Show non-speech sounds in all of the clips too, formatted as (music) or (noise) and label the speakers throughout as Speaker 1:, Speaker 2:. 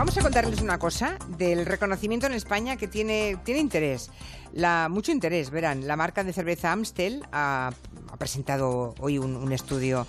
Speaker 1: Vamos a contarles una cosa del reconocimiento en España que tiene, tiene interés. Mucho interés, verán. La marca de cerveza Amstel ha, presentado hoy un, estudio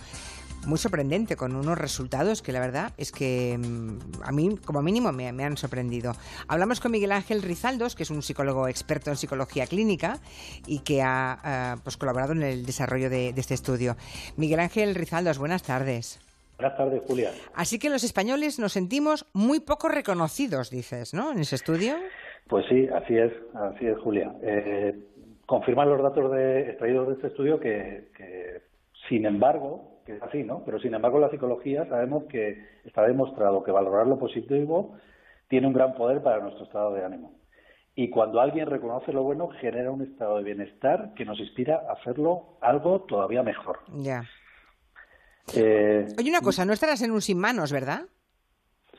Speaker 1: muy sorprendente, con unos resultados que la verdad es que mm, a mí, como mínimo, me, han sorprendido. Hablamos con Miguel Ángel Rizaldos, que es un psicólogo experto en psicología clínica y que ha pues, colaborado en el desarrollo de, de este estudio. Miguel Ángel Rizaldos, buenas tardes.
Speaker 2: Buenas tardes, Julia.
Speaker 1: Así que los españoles nos sentimos muy poco reconocidos, dices, ¿no? En ese estudio.
Speaker 2: Pues sí, así es, así es, Julia. Eh, confirman los datos de, extraídos de este estudio que, que, sin embargo, que es así, ¿no? Pero sin embargo, la psicología sabemos que está demostrado que valorar lo positivo tiene un gran poder para nuestro estado de ánimo. Y cuando alguien reconoce lo bueno, genera un estado de bienestar que nos inspira a hacerlo algo todavía mejor.
Speaker 1: Ya.
Speaker 2: Eh,
Speaker 1: Oye, una cosa, no estarás en un sin manos, ¿verdad?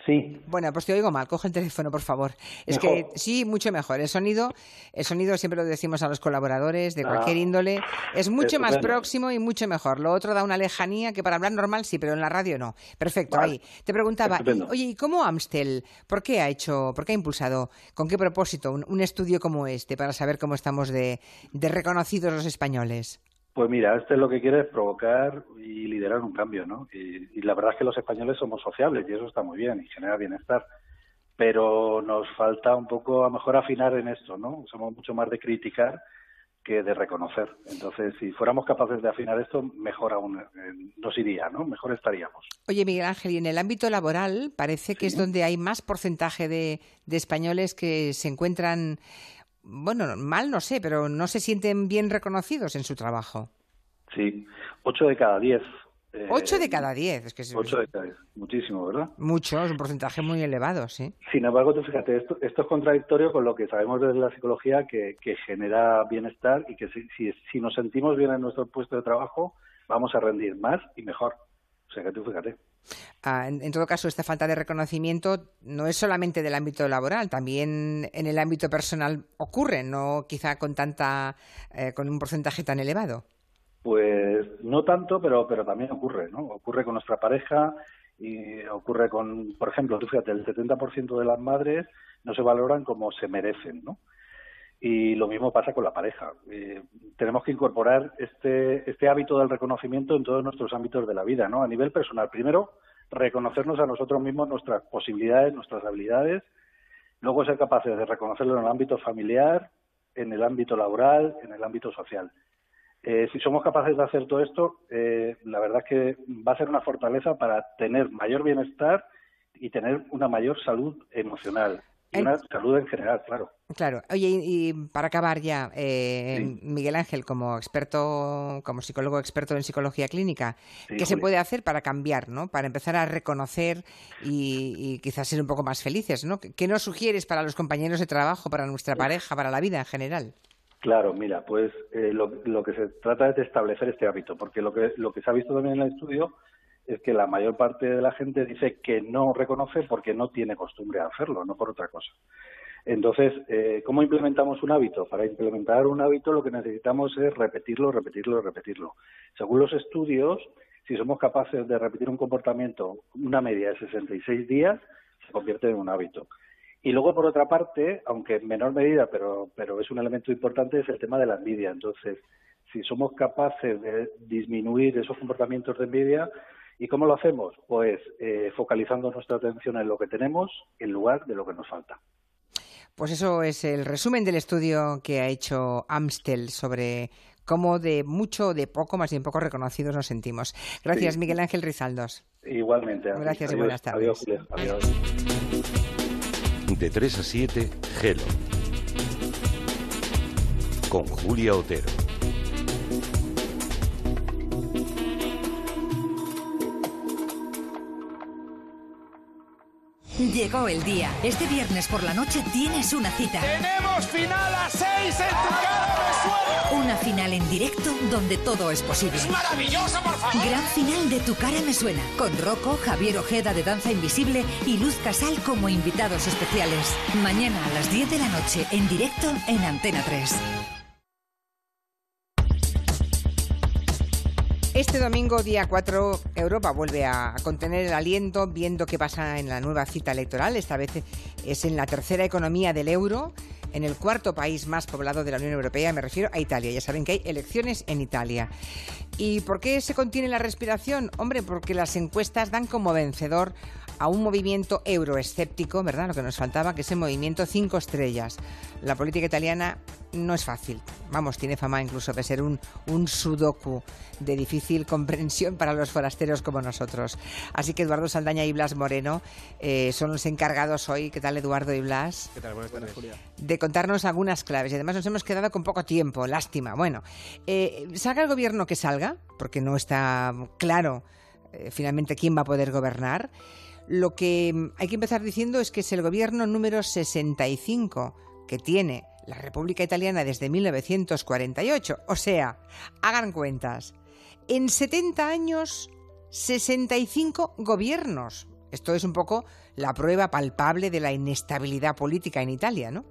Speaker 2: sí,
Speaker 1: Bueno, pues te oigo mal. Coge el teléfono, por favor. Es
Speaker 2: Mejor.
Speaker 1: que sí, mucho mejor. El sonido, el sonido siempre lo decimos a los colaboradores de
Speaker 2: Ah.
Speaker 1: cualquier índole, es mucho más próximo y mucho mejor. Lo otro da una lejanía que para hablar normal sí, pero en la radio no. Perfecto,
Speaker 2: Vale.
Speaker 1: ahí. Te preguntaba, oye, ¿y cómo Amstel, por qué ha hecho, por qué ha impulsado, con qué propósito un, un estudio como este para saber cómo estamos de, de reconocidos los españoles?
Speaker 2: Pues mira, este lo que quiere es provocar y liderar un cambio, ¿no? Y, y la verdad es que los españoles somos sociables y eso está muy bien y genera bienestar. Pero nos falta un poco a lo mejor afinar en esto, ¿no? Somos mucho más de criticar que de reconocer. Entonces, si fuéramos capaces de afinar esto, mejor aún eh, nos iría, ¿no? Mejor estaríamos.
Speaker 1: Oye, Miguel Ángel, y en el ámbito laboral parece que es donde hay más porcentaje de, de españoles que se encuentran, bueno, mal no sé, pero no se sienten bien reconocidos en su trabajo.
Speaker 2: Sí, ocho de cada diez. eh,
Speaker 1: Ocho de cada diez, es que es
Speaker 2: Ocho de cada diez. Muchísimo, ¿verdad?
Speaker 1: mucho, es un porcentaje muy elevado, sí.
Speaker 2: Sin embargo, tú fíjate, esto, esto es contradictorio con lo que sabemos desde la psicología que, que genera bienestar y que si, si, si nos sentimos bien en nuestro puesto de trabajo, vamos a rendir más y mejor. O sea que tú fíjate.
Speaker 1: Ah, en, todo caso, esta falta de reconocimiento no es solamente del ámbito laboral, también en el ámbito personal ocurre, no quizá con tanta, eh, con un porcentaje tan elevado.
Speaker 2: Pues no tanto, pero, pero también ocurre, ¿no? Ocurre con nuestra pareja y ocurre con, por ejemplo, tú fíjate, el 70% de las madres no se valoran como se merecen, ¿no? Y lo mismo pasa con la pareja. Eh, tenemos que incorporar este, este hábito del reconocimiento en todos nuestros ámbitos de la vida, ¿no? A nivel personal, primero, reconocernos a nosotros mismos nuestras posibilidades, nuestras habilidades, luego ser capaces de reconocerlo en el ámbito familiar, en el ámbito laboral, en el ámbito social. Eh, si somos capaces de hacer todo esto, eh, la verdad es que va a ser una fortaleza para tener mayor bienestar y tener una mayor salud emocional y
Speaker 1: En-
Speaker 2: una salud en general, claro.
Speaker 1: Claro. Oye, y, y para acabar ya, eh,
Speaker 2: Sí.
Speaker 1: Miguel Ángel, como experto, como psicólogo experto en psicología clínica,
Speaker 2: Sí,
Speaker 1: ¿qué se puede hacer para cambiar, no? Para empezar a reconocer y, y quizás ser un poco más felices, ¿no? ¿Qué nos sugieres para los compañeros de trabajo, para nuestra pareja, para la vida en general?
Speaker 2: Claro, mira, pues eh, lo, lo que se trata es de establecer este hábito, porque lo que, lo que se ha visto también en el estudio es que la mayor parte de la gente dice que no reconoce porque no tiene costumbre de hacerlo, no por otra cosa. Entonces, eh, ¿cómo implementamos un hábito? Para implementar un hábito lo que necesitamos es repetirlo, repetirlo, repetirlo. Según los estudios, si somos capaces de repetir un comportamiento una media de 66 días, se convierte en un hábito. Y luego, por otra parte, aunque en menor medida, pero, pero es un elemento importante, es el tema de la envidia. Entonces, si somos capaces de disminuir esos comportamientos de envidia, ¿y cómo lo hacemos? Pues eh, focalizando nuestra atención en lo que tenemos en lugar de lo que nos falta.
Speaker 1: Pues eso es el resumen del estudio que ha hecho Amstel sobre cómo de mucho o de poco, más bien poco reconocidos nos sentimos. Gracias,
Speaker 2: Sí.
Speaker 1: Miguel Ángel Rizaldos.
Speaker 2: Igualmente.
Speaker 1: Gracias y buenas tardes.
Speaker 2: Adiós, Julia. Adiós.
Speaker 3: De 3 a 7, Gelo. Con Julia Otero.
Speaker 4: Llegó el día. Este viernes por la noche tienes una cita.
Speaker 5: ¡Tenemos final a 6 en tu cara me suena!
Speaker 4: Una final en directo donde todo es posible.
Speaker 5: ¡Es maravilloso, por favor!
Speaker 4: Gran final de Tu cara me suena, con Rocco, Javier Ojeda de Danza Invisible y Luz Casal como invitados especiales. Mañana a las 10 de la noche en directo en Antena 3.
Speaker 1: Este domingo, día 4, Europa vuelve a contener el aliento viendo qué pasa en la nueva cita electoral. Esta vez es en la tercera economía del euro, en el cuarto país más poblado de la Unión Europea. Me refiero a Italia. Ya saben que hay elecciones en Italia. ¿Y por qué se contiene la respiración? Hombre, porque las encuestas dan como vencedor a un movimiento euroescéptico, ¿verdad? Lo que nos faltaba, que es el movimiento cinco estrellas. La política italiana no es fácil. Vamos, tiene fama incluso de ser un, un sudoku de difícil comprensión para los forasteros como nosotros. Así que Eduardo Saldaña y Blas Moreno eh, son los encargados hoy. ¿Qué tal, Eduardo y Blas?
Speaker 6: ¿Qué tal? Buenas tardes, Julia.
Speaker 1: De contarnos algunas claves. Y además nos hemos quedado con poco tiempo. Lástima. Bueno, eh, salga el gobierno que salga, porque no está claro eh, finalmente quién va a poder gobernar. Lo que mm, hay que empezar diciendo es que es el gobierno número 65 que tiene la República Italiana desde 1948. O sea, hagan cuentas. En 70 años, 65 gobiernos. Esto es un poco la prueba palpable de la inestabilidad política en Italia, ¿no?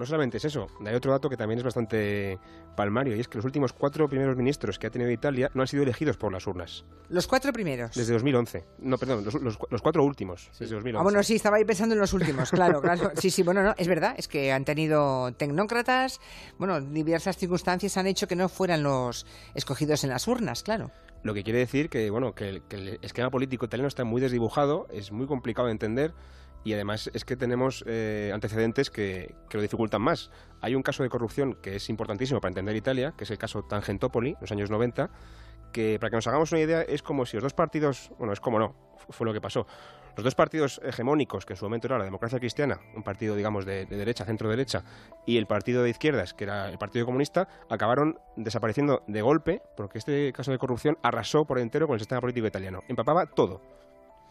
Speaker 6: No solamente es eso, hay otro dato que también es bastante palmario, y es que los últimos cuatro primeros ministros que ha tenido Italia no han sido elegidos por las urnas.
Speaker 1: Los cuatro primeros.
Speaker 6: Desde 2011. No, perdón, los, los- los cuatro últimos, desde 2011.
Speaker 1: Ah, bueno, sí, estaba ahí pensando en los últimos, claro, claro. Sí, sí, bueno, no, es verdad, es que han tenido tecnócratas, bueno, diversas circunstancias han hecho que no fueran los escogidos en las urnas, claro.
Speaker 6: Lo que quiere decir que, bueno, que el, que el esquema político italiano está muy desdibujado, es muy complicado de entender y además es que tenemos eh, antecedentes que, que lo dificultan más. Hay un caso de corrupción que es importantísimo para entender Italia, que es el caso Tangentopoli, en los años 90, que para que nos hagamos una idea es como si los dos partidos, bueno, es como no, fu- fue lo que pasó. Los dos partidos hegemónicos, que en su momento era la democracia cristiana, un partido, digamos, de, de derecha, centro-derecha, y el partido de izquierdas, que era el Partido Comunista, acabaron desapareciendo de golpe, porque este caso de corrupción arrasó por entero con el sistema político italiano. Empapaba todo.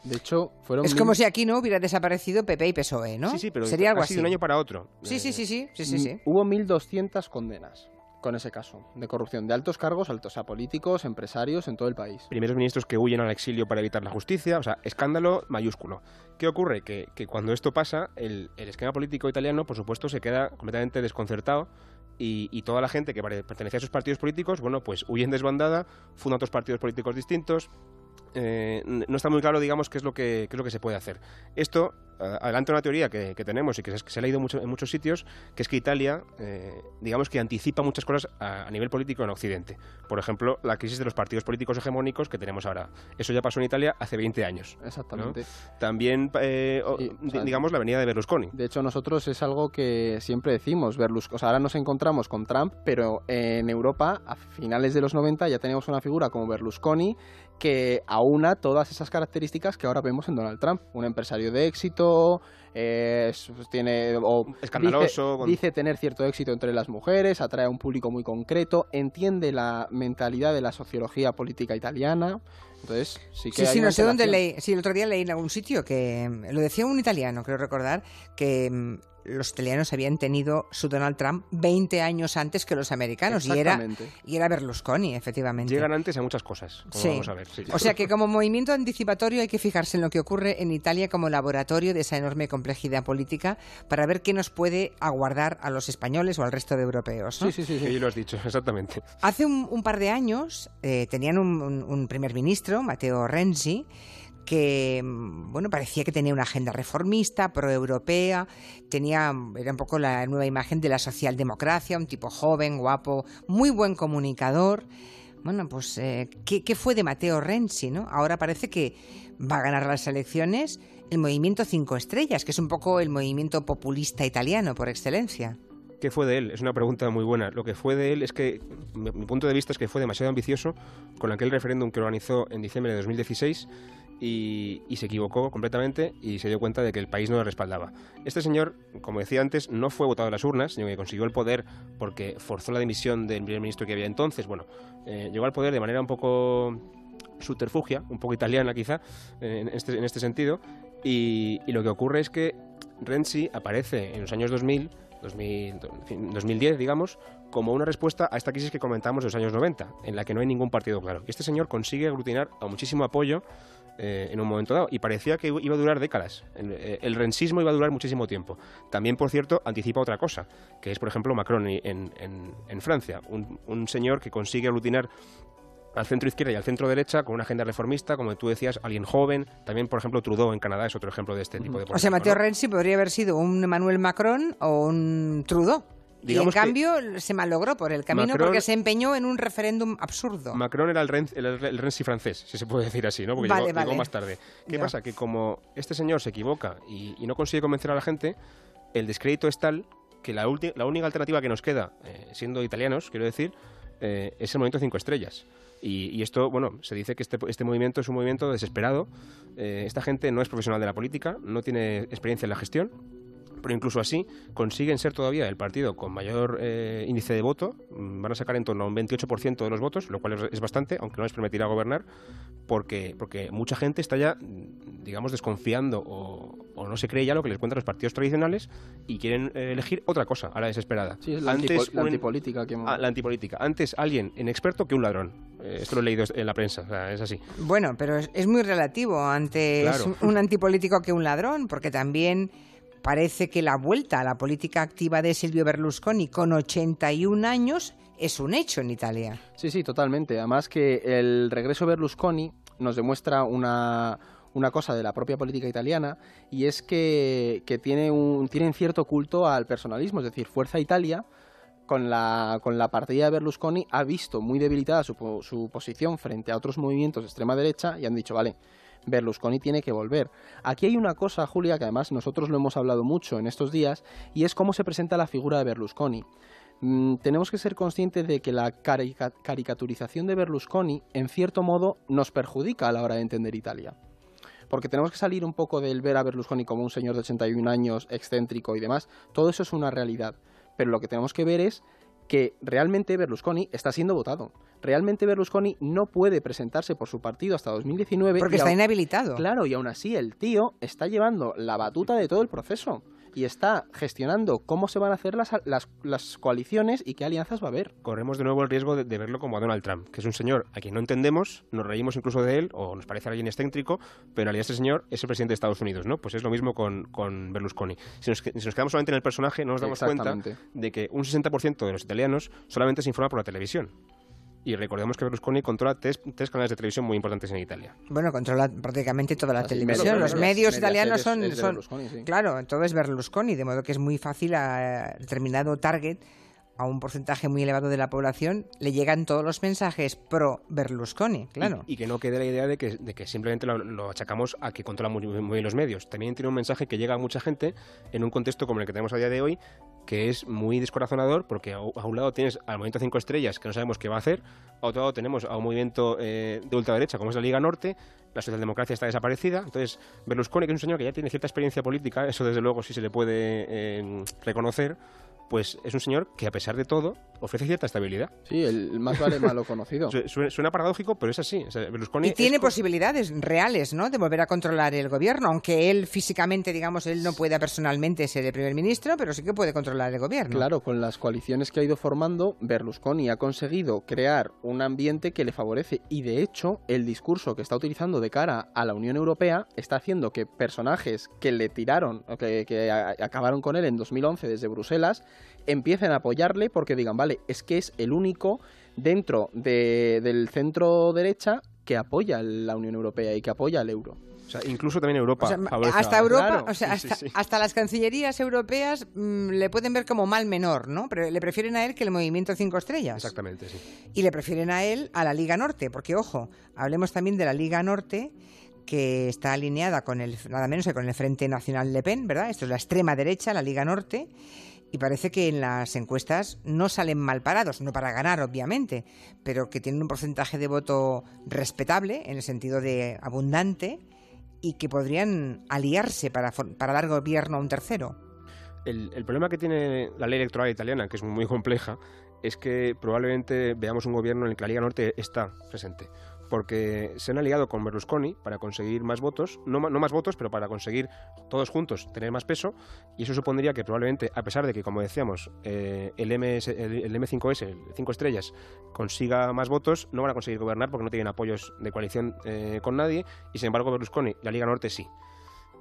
Speaker 7: De hecho, fueron
Speaker 1: Es
Speaker 7: mil-
Speaker 1: como si aquí no hubiera desaparecido PP y PSOE, ¿no?
Speaker 6: Sí, sí, pero
Speaker 1: Sería algo así.
Speaker 6: de un año para otro.
Speaker 1: Sí,
Speaker 6: Eh,
Speaker 1: sí, sí, sí, sí, sí, sí.
Speaker 7: Mm, Hubo 1.200 condenas con ese caso de corrupción de altos cargos, altos a políticos, empresarios en todo el país.
Speaker 6: primeros ministros que huyen al exilio para evitar la justicia, o sea, escándalo mayúsculo. ¿Qué ocurre? Que, que cuando esto pasa, el, el esquema político italiano, por supuesto, se queda completamente desconcertado y, y toda la gente que pertenecía a esos partidos políticos, bueno, pues huyen desbandada, fundan otros partidos políticos distintos. Eh, no está muy claro, digamos, qué es lo que, qué es lo que se puede hacer. Esto eh, adelanta una teoría que, que tenemos y que se, ha leído mucho, en muchos sitios, que es que Italia, eh, digamos que anticipa muchas cosas a, a nivel político en Occidente. Por ejemplo, la crisis de los partidos políticos hegemónicos que tenemos ahora. Eso ya pasó en Italia hace 20 años.
Speaker 7: Exactamente.
Speaker 6: También, eh, o-
Speaker 7: Sí, o sea,
Speaker 6: digamos, la venida de Berlusconi.
Speaker 7: De hecho, nosotros es algo que siempre decimos, Berlusconi. O sea, ahora nos encontramos con Trump, pero en Europa, a finales de los 90, ya teníamos una figura como Berlusconi que aúna todas esas características que ahora vemos en Donald Trump. Un empresario de éxito, eh, es- tiene o
Speaker 6: Escandaloso,
Speaker 7: Dice,
Speaker 6: con-
Speaker 7: dice tener cierto éxito entre las mujeres, atrae a un público muy concreto, entiende la mentalidad de la sociología política italiana. Entonces, sí que
Speaker 1: Sí,
Speaker 7: hay
Speaker 1: sí, no sé dónde leí. Sí, el otro día leí en algún sitio que mm, lo decía un italiano, creo recordar, que mm, los italianos habían tenido su Donald Trump 20 años antes que los americanos y era, y era Berlusconi, efectivamente.
Speaker 6: Llegan antes a muchas cosas, como
Speaker 1: Sí.
Speaker 6: vamos a ver. sí.
Speaker 1: O sea que como movimiento anticipatorio hay que fijarse en lo que ocurre en Italia como laboratorio de esa enorme complejidad política para ver qué nos puede aguardar a los españoles o al resto de europeos. ¿no?
Speaker 7: Sí, sí, sí. sí.
Speaker 6: Lo has dicho, (laughs) exactamente.
Speaker 1: Hace un, un par de años eh, tenían un, un- un primer ministro, Matteo Renzi, que mm, bueno parecía que tenía una agenda reformista, proeuropea, tenía era un poco la nueva imagen de la socialdemocracia, un tipo joven, guapo, muy buen comunicador. Bueno, pues eh, ¿qué, qué fue de Matteo Renzi, no? Ahora parece que va a ganar las elecciones el movimiento Cinco Estrellas, que es un poco el movimiento populista italiano por excelencia.
Speaker 6: ¿Qué fue de él? Es una pregunta muy buena. Lo que fue de él es que, mi, punto de vista es que fue demasiado ambicioso con aquel referéndum que organizó en diciembre de 2016 y, y se equivocó completamente y se dio cuenta de que el país no le respaldaba. Este señor, como decía antes, no fue votado a las urnas, sino que consiguió el poder porque forzó la dimisión del primer ministro que había entonces. Bueno, eh, llegó al poder de manera un poco subterfugia, un poco italiana quizá, eh, en este, en este sentido, y, lo que ocurre es que Renzi aparece en los años 2000, 2000, en fin, 2010, digamos, como una respuesta a esta crisis que comentamos de los años 90, en la que no hay ningún partido claro. Y este señor consigue aglutinar a muchísimo apoyo eh, en un momento dado, y parecía que iba a durar décadas. El, eh, el rensismo iba a durar muchísimo tiempo. También, por cierto, anticipa otra cosa, que es, por ejemplo, Macron en, en- en Francia, un, un señor que consigue aglutinar al centro izquierda y al centro derecha con una agenda reformista, como tú decías, alguien joven. También, por ejemplo, Trudeau en Canadá es otro ejemplo de este tipo de
Speaker 1: O sea, Mateo
Speaker 6: ¿no?
Speaker 1: Renzi podría haber sido un Emmanuel Macron o un Trudeau.
Speaker 6: Digamos
Speaker 1: y en cambio se malogró por el camino
Speaker 6: Macron-
Speaker 1: porque se empeñó en un referéndum absurdo.
Speaker 6: Macron era el, Ren- el, el Renzi francés, si se puede decir así, ¿no? Porque
Speaker 1: Vale,
Speaker 6: llegó, llegó
Speaker 1: vale.
Speaker 6: más tarde. ¿Qué
Speaker 1: Ya.
Speaker 6: pasa? Que como este señor se equivoca y, y no consigue convencer a la gente, el descrédito es tal que la, la única alternativa que nos queda, eh, siendo italianos, quiero decir, eh, es el movimiento cinco estrellas. Y, esto, bueno, se dice que este, este movimiento es un movimiento desesperado. Eh, esta gente no es profesional de la política, no tiene experiencia en la gestión, pero incluso así consiguen ser todavía el partido con mayor eh, índice de voto. Mm, Van a sacar en torno a un 28% de los votos, lo cual es, es bastante, aunque no les permitirá gobernar, porque, porque mucha gente está ya, mm, digamos, desconfiando o, o no se cree ya lo que les cuentan los partidos tradicionales y quieren eh, elegir otra cosa a la desesperada.
Speaker 7: Sí, es la, antipo- la
Speaker 6: un-
Speaker 7: antipolítica que.
Speaker 6: Ah, la antipolítica. Antes alguien inexperto que un ladrón. Eh, esto lo he leído en la prensa, o sea, es así.
Speaker 1: Bueno, pero es, es muy relativo ante
Speaker 6: Claro.
Speaker 1: un antipolítico que un ladrón, porque también parece que la vuelta a la política activa de Silvio Berlusconi con 81 años es un hecho en Italia.
Speaker 7: Sí, sí, totalmente. Además que el regreso de Berlusconi nos demuestra una, una cosa de la propia política italiana y es que, que tiene un, tienen cierto culto al personalismo, es decir, Fuerza Italia con la, con la partida de Berlusconi ha visto muy debilitada su, su posición frente a otros movimientos de extrema derecha y han dicho, vale, Berlusconi tiene que volver. Aquí hay una cosa, Julia, que además nosotros lo hemos hablado mucho en estos días, y es cómo se presenta la figura de Berlusconi. Mm, tenemos que ser conscientes de que la carica- caricaturización de Berlusconi, en cierto modo, nos perjudica a la hora de entender Italia. Porque tenemos que salir un poco del ver a Berlusconi como un señor de 81 años, excéntrico y demás. Todo eso es una realidad. Pero lo que tenemos que ver es que realmente Berlusconi está siendo votado. Realmente Berlusconi no puede presentarse por su partido hasta 2019.
Speaker 1: Porque
Speaker 7: y
Speaker 1: está
Speaker 7: aún-
Speaker 1: inhabilitado.
Speaker 7: Claro, y aún así el tío está llevando la batuta de todo el proceso y está gestionando cómo se van a hacer las, las, las coaliciones y qué alianzas va a haber.
Speaker 6: Corremos de nuevo el riesgo de, de verlo como a Donald Trump, que es un señor a quien no entendemos, nos reímos incluso de él, o nos parece alguien excéntrico, pero en realidad este señor es el presidente de Estados Unidos, ¿no? Pues es lo mismo con, con Berlusconi. Si nos, que- si nos quedamos solamente en el personaje, no nos damos cuenta de que un 60% de los italianos solamente se informa por la televisión. Y recordemos que Berlusconi controla tres, tres canales de televisión muy importantes en Italia.
Speaker 1: Bueno, controla prácticamente toda la
Speaker 7: Así,
Speaker 1: televisión. Los medios italianos son... son-
Speaker 7: Berlusconi, sí.
Speaker 1: Claro, todo es Berlusconi, de modo que es muy fácil a determinado target, a un porcentaje muy elevado de la población, le llegan todos los mensajes pro Berlusconi, claro.
Speaker 6: Y, y que no quede la idea de que, de que simplemente lo, lo achacamos a que controla muy, muy bien los medios. También tiene un mensaje que llega a mucha gente en un contexto como el que tenemos a día de hoy, que es muy descorazonador, porque a, a un lado tienes al movimiento Cinco Estrellas, que no sabemos qué va a hacer, a otro lado tenemos a un movimiento eh, de ultraderecha, como es la Liga Norte, la socialdemocracia está desaparecida, entonces Berlusconi, que es un señor que ya tiene cierta experiencia política, eso desde luego sí se le puede eh, reconocer, pues es un señor que a pesar de todo ofrece cierta estabilidad.
Speaker 7: Sí, el más vale (laughs) malo conocido.
Speaker 6: Su- Suena, suena paradójico, pero es así. O sea, Berlusconi
Speaker 1: Y tiene
Speaker 6: es
Speaker 1: posibilidades reales, ¿no?, de volver a controlar el gobierno, aunque él físicamente, digamos, él no pueda personalmente ser el primer ministro, pero sí que puede controlar el gobierno.
Speaker 7: Claro, con las coaliciones que ha ido formando, Berlusconi ha conseguido crear un ambiente que le favorece y de hecho el discurso que está utilizando de cara a la Unión Europea está haciendo que personajes que le tiraron, o que, que acabaron con él en 2011 desde Bruselas, empiecen a apoyarle porque digan, vale, es que es el único dentro de- del centro derecha que apoya la Unión Europea y que apoya el euro.
Speaker 6: O sea, incluso también Europa.
Speaker 1: O sea,
Speaker 6: favorece
Speaker 1: hasta
Speaker 6: a-
Speaker 1: Europa,
Speaker 7: Claro,
Speaker 1: o sea,
Speaker 6: sí, sí,
Speaker 1: hasta,
Speaker 6: sí.
Speaker 1: hasta las cancillerías europeas mm, le pueden ver como mal menor, ¿no? Pero le prefieren a él que el movimiento Cinco Estrellas.
Speaker 6: Exactamente, sí.
Speaker 1: Y le prefieren a él a la Liga Norte, porque ojo, hablemos también de la Liga Norte que está alineada con el nada menos que con el Frente Nacional Le Pen, ¿verdad? Esto es la extrema derecha, la Liga Norte, y parece que en las encuestas no salen mal parados, no para ganar obviamente, pero que tienen un porcentaje de voto respetable en el sentido de abundante y que podrían aliarse para para dar gobierno a un tercero.
Speaker 6: El, el problema que tiene la ley electoral italiana, que es muy compleja, es que probablemente veamos un gobierno en el que la Liga Norte está presente. Porque se han aliado con Berlusconi para conseguir más votos, no, no más votos, pero para conseguir todos juntos tener más peso, y eso supondría que probablemente, a pesar de que, como decíamos, eh, el, MS, el, el M5S, el 5 estrellas, consiga más votos, no van a conseguir gobernar porque no tienen apoyos de coalición eh, con nadie, y sin embargo Berlusconi, la Liga Norte sí.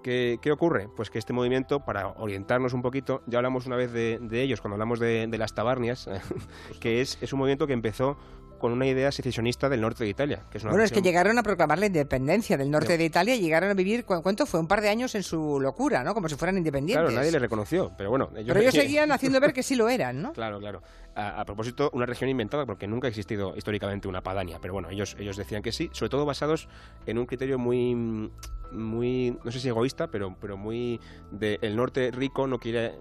Speaker 6: ¿Qué, qué ocurre? Pues que este movimiento, para orientarnos un poquito, ya hablamos una vez de, ellos cuando hablamos de, de las tabarnias, (laughs) que es, es un movimiento que empezó con una idea secesionista del norte de Italia. Que es una
Speaker 1: bueno, es que llegaron a proclamar la independencia del norte de Italia y llegaron a vivir, ¿cu- ¿cuánto fue? Un par de años en su locura, ¿no? Como si fueran independientes.
Speaker 6: Claro, nadie le reconoció, pero bueno.
Speaker 1: Pero ellos (laughs) seguían haciendo ver que sí lo eran, ¿no?
Speaker 6: Claro, claro. A, a propósito, una región inventada porque nunca ha existido históricamente una Padania, pero bueno, ellos, ellos decían que sí, sobre todo basados en un criterio muy, muy no sé si egoísta, pero, pero muy de el norte rico no quiere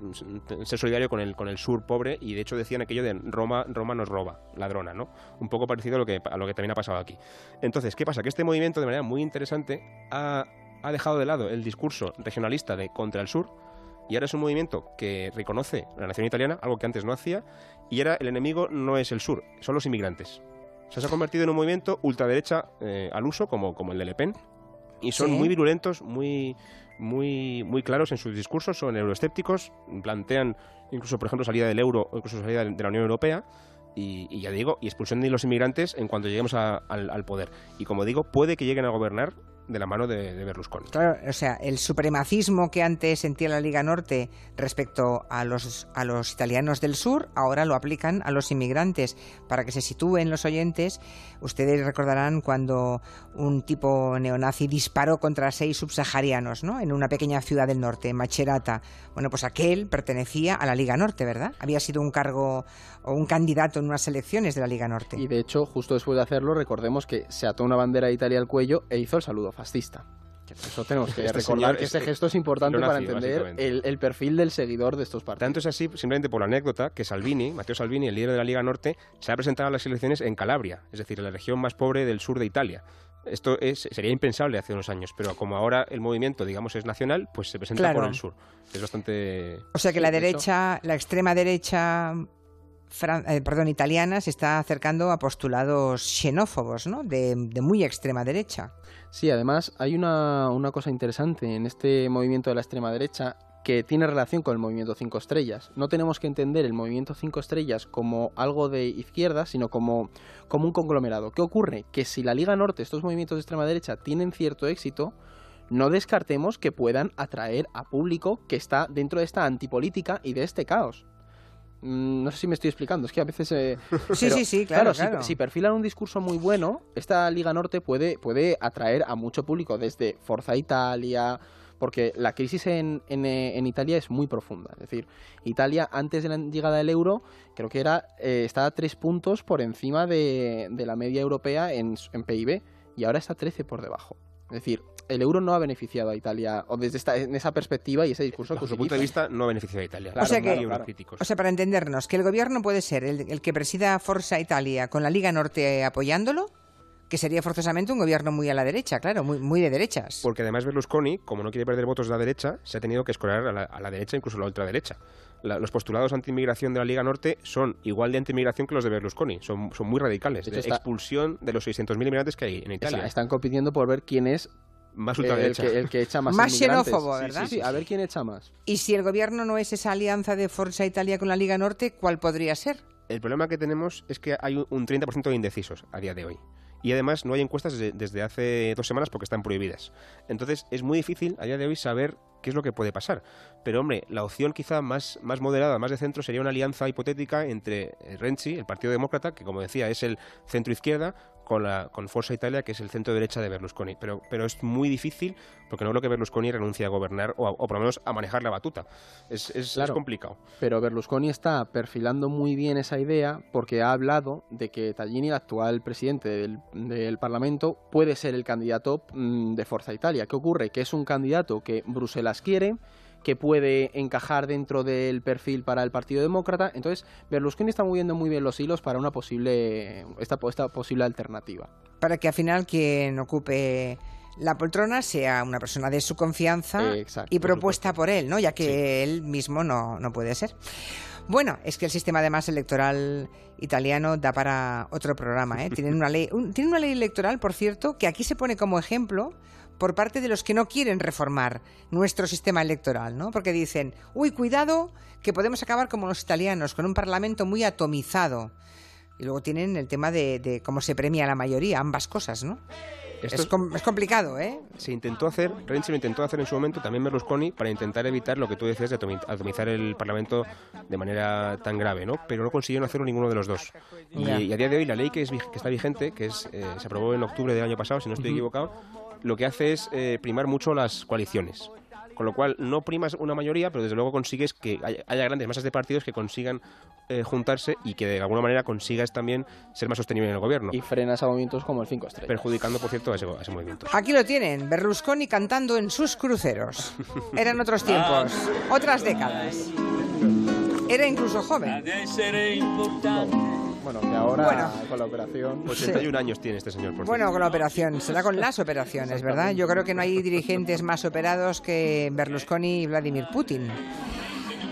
Speaker 6: ser solidario con el, con el sur pobre y de hecho decían aquello de Roma, Roma nos roba, ladrona, ¿no? Un poco parecido a lo que, a lo que también ha pasado aquí. Entonces, ¿qué pasa? Que este movimiento de manera muy interesante ha, ha dejado de lado el discurso regionalista de contra el sur y ahora es un movimiento que reconoce la nación italiana, algo que antes no hacía, y ahora el enemigo no es el sur, son los inmigrantes. O sea, se ha convertido en un movimiento ultraderecha eh, al uso, como, como el de Le Pen, y son
Speaker 1: Sí.
Speaker 6: muy virulentos, muy, muy, muy claros en sus discursos, son euroescépticos, plantean incluso, por ejemplo, salida del euro o incluso salida de la Unión Europea, y, y ya digo, y expulsión de los inmigrantes en cuanto lleguemos a- al, al poder. Y como digo, puede que lleguen a gobernar de la mano de, de Berlusconi.
Speaker 1: Claro, o sea, el supremacismo que antes sentía la Liga Norte respecto a los, a los italianos del sur, ahora lo aplican a los inmigrantes. Para que se sitúen los oyentes, ustedes recordarán cuando un tipo neonazi disparó contra seis subsaharianos, ¿no? En una pequeña ciudad del norte, Macerata. Bueno, pues aquel pertenecía a la Liga Norte, ¿verdad? Había sido un cargo o un candidato en unas elecciones de la Liga Norte.
Speaker 7: Y de hecho, justo después de hacerlo, recordemos que se ató una bandera de Italia al cuello e hizo el saludo fascista. Eso tenemos que
Speaker 6: Este
Speaker 7: recordar
Speaker 6: señor
Speaker 7: este gesto es importante para entender el, el perfil del seguidor de estos partidos.
Speaker 6: Tanto es así, simplemente por la anécdota, que Salvini, Matteo Salvini, el líder de la Liga Norte, se ha presentado a las elecciones en Calabria, es decir, en la región más pobre del sur de Italia. Esto es, sería impensable hace unos años, pero como ahora el movimiento, digamos, es nacional, pues se presenta
Speaker 1: Claro.
Speaker 6: por el sur. Es bastante...
Speaker 1: O sea que la
Speaker 7: de
Speaker 1: derecha, la extrema derecha, fran- eh, perdón, italiana se está acercando a postulados xenófobos, ¿no? De, de muy extrema derecha.
Speaker 7: Sí, además hay una, una cosa interesante en este movimiento de la extrema derecha que tiene relación con el movimiento 5 estrellas. No tenemos que entender el movimiento 5 estrellas como algo de izquierda, sino como, como un conglomerado. ¿Qué ocurre? Que si la Liga Norte, estos movimientos de extrema derecha, tienen cierto éxito, no descartemos que puedan atraer a público que está dentro de esta antipolítica y de este caos. Mm, No sé si me estoy explicando, es que a veces... eh, (laughs)
Speaker 1: Sí,
Speaker 7: pero,
Speaker 1: sí, sí, claro,
Speaker 7: si-
Speaker 1: claro.
Speaker 7: Si, perfilan un discurso muy bueno, esta Liga Norte puede, puede atraer a mucho público desde Forza Italia, porque la crisis en, en, eh, en Italia es muy profunda. Es decir, Italia antes de la llegada del euro creo que era eh, estaba tres puntos por encima de, de la media europea en, en PIB y ahora está 13 por debajo. Es decir, el euro no ha beneficiado a Italia, o desde esta, en esa perspectiva y ese discurso que
Speaker 6: Bajo su punto de vista, no beneficia a Italia.
Speaker 7: Claro,
Speaker 1: O sea que-
Speaker 6: Muy
Speaker 7: claro.
Speaker 6: eurocríticos.
Speaker 1: O sea, para entendernos, que el gobierno puede ser el, el que presida Forza Italia con la Liga Norte apoyándolo, que sería forzosamente un gobierno muy a la derecha, claro, muy, muy de derechas.
Speaker 6: Porque además Berlusconi, como no quiere perder votos de la derecha, se ha tenido que escorar a la, a la derecha, incluso a la ultraderecha. La- los postulados anti-inmigración de la Liga Norte son igual de anti-inmigración que los de Berlusconi. Son, son muy radicales.
Speaker 7: De
Speaker 6: De,
Speaker 7: hecho, está-
Speaker 6: expulsión de los 600.000 inmigrantes que hay en Italia.
Speaker 7: Está- están compitiendo por ver quién es
Speaker 6: Más
Speaker 7: el, que, el que echa más
Speaker 1: Más xenófobo,
Speaker 7: Sí,
Speaker 1: ¿verdad?
Speaker 7: Sí, sí, a ver quién echa más.
Speaker 1: Y si el gobierno no es esa alianza de Forza Italia con la Liga Norte, ¿cuál podría ser?
Speaker 6: El problema que tenemos es que hay un- un 30% de indecisos a día de hoy. Y además no hay encuestas desde, desde hace dos semanas porque están prohibidas. Entonces es muy difícil a día de hoy saber qué es lo que puede pasar. Pero hombre, la opción quizá más, más moderada, más de centro, sería una alianza hipotética entre Renzi, el Partido Demócrata, que como decía es el centro izquierda, con, la, con Forza Italia, que es el centro derecha de Berlusconi. Pero, pero es muy difícil porque no creo que Berlusconi renuncie a gobernar o, a- o por lo menos a manejar la batuta. Es, es- es
Speaker 7: Claro.
Speaker 6: complicado.
Speaker 7: Pero Berlusconi está perfilando muy bien esa idea porque ha hablado de que Tallini, el actual presidente del, del Parlamento, puede ser el candidato mm, de Forza Italia. ¿Qué ocurre? Que es un candidato que Bruselas quiere, que puede encajar dentro del perfil para el Partido Demócrata. Entonces, Berlusconi está moviendo muy bien los hilos para una posible, esta, esta posible alternativa.
Speaker 1: Para que al final quien ocupe la poltrona sea una persona de su confianza
Speaker 7: Eh, exacto,
Speaker 1: y propuesta por él, ¿no? Ya que él mismo no, no puede ser. Bueno, es que el sistema además electoral italiano da para otro programa, ¿eh? Tienen una ley, un- tienen una ley electoral, por cierto, que aquí se pone como ejemplo por parte de los que no quieren reformar nuestro sistema electoral, ¿no? Porque dicen, uy, cuidado, que podemos acabar como los italianos, con un parlamento muy atomizado. Y luego tienen el tema de, de cómo se premia la mayoría, ambas cosas, ¿no?
Speaker 6: Esto
Speaker 1: es, com- es complicado, ¿eh?
Speaker 6: se intentó hacer, Renzi lo intentó hacer en su momento, también Berlusconi, para intentar evitar lo que tú decías de atomi- atomizar el Parlamento de manera tan grave, ¿no? Pero no consiguieron hacerlo ninguno de los dos. Y, a día de hoy la ley que, es, que está vigente, que es, eh, se aprobó en octubre del año pasado, si no estoy equivocado, lo que hace es eh, primar mucho las coaliciones. Con lo cual no primas una mayoría, pero desde luego consigues que haya, haya grandes masas de partidos que consigan eh, juntarse y que de alguna manera consigas también ser más sostenible en el gobierno.
Speaker 7: Y frenas a movimientos como el 5 estrellas.
Speaker 6: perjudicando, por cierto, a ese, a ese movimiento.
Speaker 1: Aquí lo tienen, Berlusconi cantando en sus cruceros. (laughs) Eran otros tiempos, otras décadas. Era incluso joven.
Speaker 7: Bueno, que ahora
Speaker 1: Bueno.
Speaker 7: con la operación... pues
Speaker 6: 81 años tiene este señor, por
Speaker 1: Bueno, con la operación, será con las operaciones, ¿verdad? Yo creo que no hay dirigentes más operados que Berlusconi y Vladimir Putin.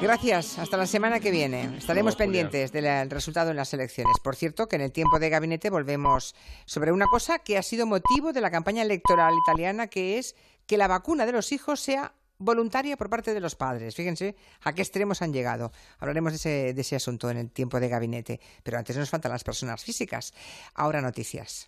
Speaker 1: Gracias, hasta la semana que viene. Estaremos pendientes del resultado en las elecciones. Por cierto, que en el tiempo de gabinete volvemos sobre una cosa que ha sido motivo de la campaña electoral italiana, que es que la vacuna de los hijos sea voluntaria por parte de los padres. Fíjense a qué extremos han llegado. Hablaremos de ese, de ese asunto en el tiempo de gabinete. Pero antes nos faltan las personas físicas. Ahora noticias.